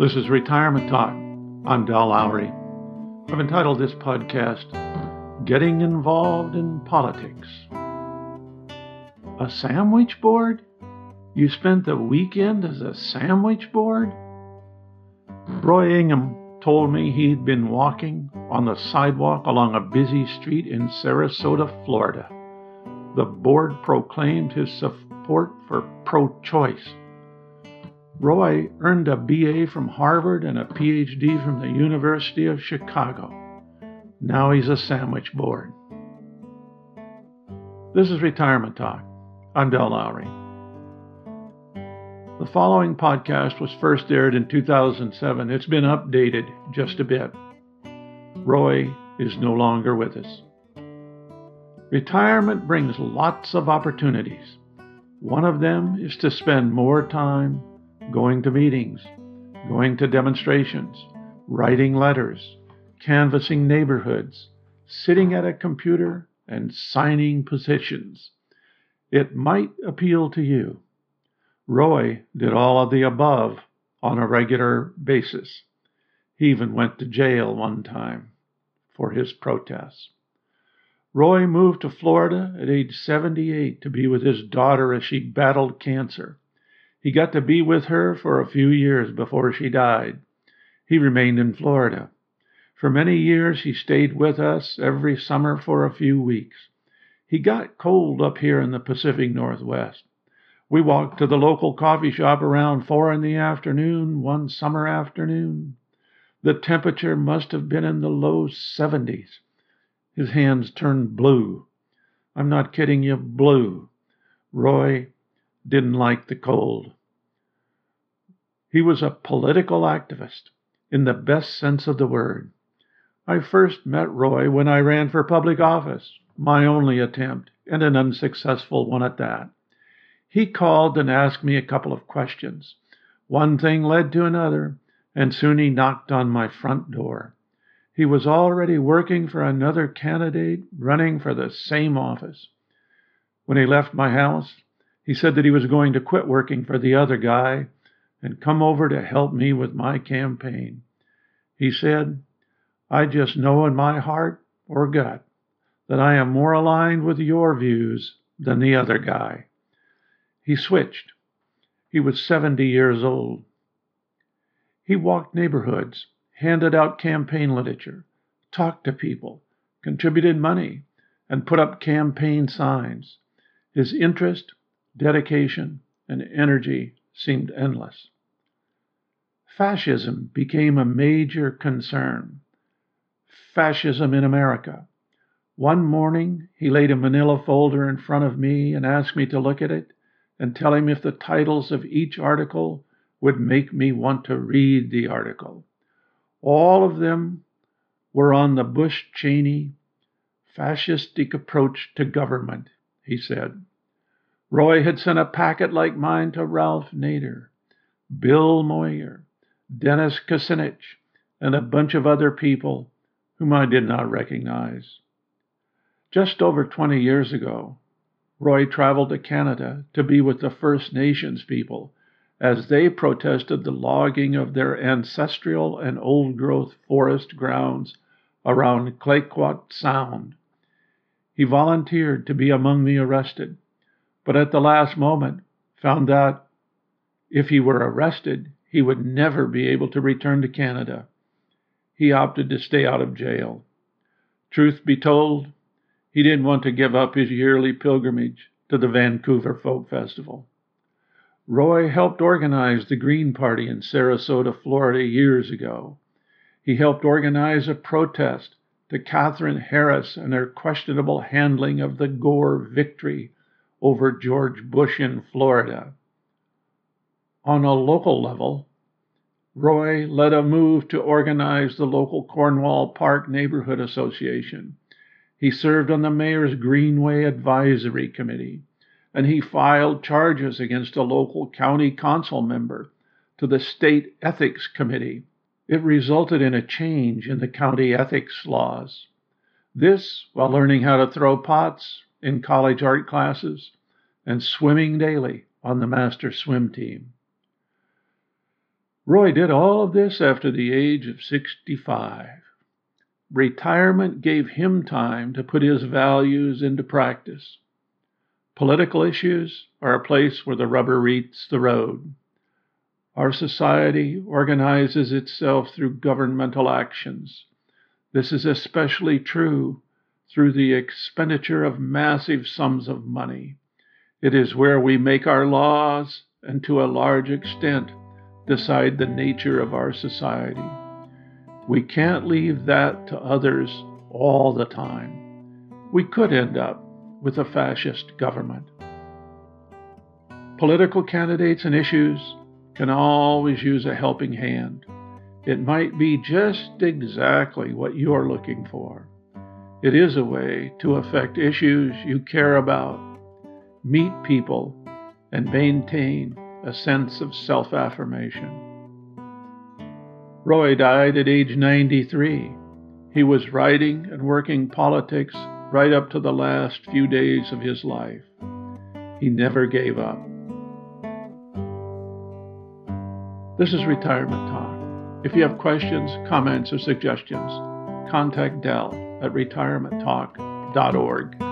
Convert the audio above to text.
This is Retirement Talk. I'm Del Lowry. I've entitled this podcast Getting Involved in Politics. A sandwich board? You spent the weekend as a sandwich board? Roy Ingham told me he'd been walking on the sidewalk along a busy street in Sarasota, Florida. The board proclaimed his support for pro choice Roy earned a BA from Harvard and a PhD from the University of Chicago. Now he's a sandwich board. This is Retirement Talk. I'm Del Lowry. The following podcast was first aired in 2007. It's been updated just a bit. Roy is no longer with us. Retirement brings lots of opportunities. One of them is to spend more time going to meetings, going to demonstrations, writing letters, canvassing neighborhoods, sitting at a computer, and signing petitions. It might appeal to you. Roy did all of the above on a regular basis. He even went to jail one time for his protests. Roy moved to Florida at age 78 to be with his daughter as she battled cancer. He got to be with her for a few years before she died. He remained in Florida. For many years, he stayed with us every summer for a few weeks. He got cold up here in the Pacific Northwest. We walked to the local coffee shop around four in the afternoon one summer afternoon. The temperature must have been in the low 70s. His hands turned blue. I'm not kidding you, blue. Roy didn't like the cold. He was a political activist in the best sense of the word. I first met Roy when I ran for public office, my only attempt, and an unsuccessful one at that. He called and asked me a couple of questions. One thing led to another, and soon he knocked on my front door. He was already working for another candidate running for the same office. When he left my house, he said that he was going to quit working for the other guy and come over to help me with my campaign. He said, I just know in my heart or gut that I am more aligned with your views than the other guy. He switched. He was 70 years old. He walked neighborhoods, handed out campaign literature, talked to people, contributed money, and put up campaign signs. His interest dedication, and energy seemed endless. Fascism became a major concern. Fascism in America. One morning, he laid a manila folder in front of me and asked me to look at it and tell him if the titles of each article would make me want to read the article. All of them were on the Bush Cheney fascistic approach to government, he said. Roy had sent a packet like mine to Ralph Nader, Bill Moyer, Dennis Kucinich, and a bunch of other people whom I did not recognize. Just over 20 years ago, Roy traveled to Canada to be with the First Nations people as they protested the logging of their ancestral and old growth forest grounds around Clayoquot Sound. He volunteered to be among the arrested but at the last moment found out if he were arrested, he would never be able to return to Canada. He opted to stay out of jail. Truth be told, he didn't want to give up his yearly pilgrimage to the Vancouver Folk Festival. Roy helped organize the Green Party in Sarasota, Florida years ago. He helped organize a protest to Katherine Harris and her questionable handling of the Gore victory over George Bush in Florida. On a local level, Roy led a move to organize the local Cornwall Park Neighborhood Association. He served on the mayor's Greenway Advisory Committee, and he filed charges against a local county council member to the State Ethics Committee. It resulted in a change in the county ethics laws. This while learning how to throw pots, in college art classes and swimming daily on the master swim team. Roy did all of this after the age of 65. Retirement gave him time to put his values into practice. Political issues are a place where the rubber meets the road. Our society organizes itself through governmental actions. This is especially true through the expenditure of massive sums of money. It is where we make our laws and, to a large extent, decide the nature of our society. We can't leave that to others all the time. We could end up with a fascist government. Political candidates and issues can always use a helping hand. It might be just exactly what you're looking for. It is a way to affect issues you care about, meet people, and maintain a sense of self affirmation. Roy died at age 93. He was writing and working politics right up to the last few days of his life. He never gave up. This is Retirement Talk. If you have questions, comments, or suggestions, contact Del at retirementtalk.org.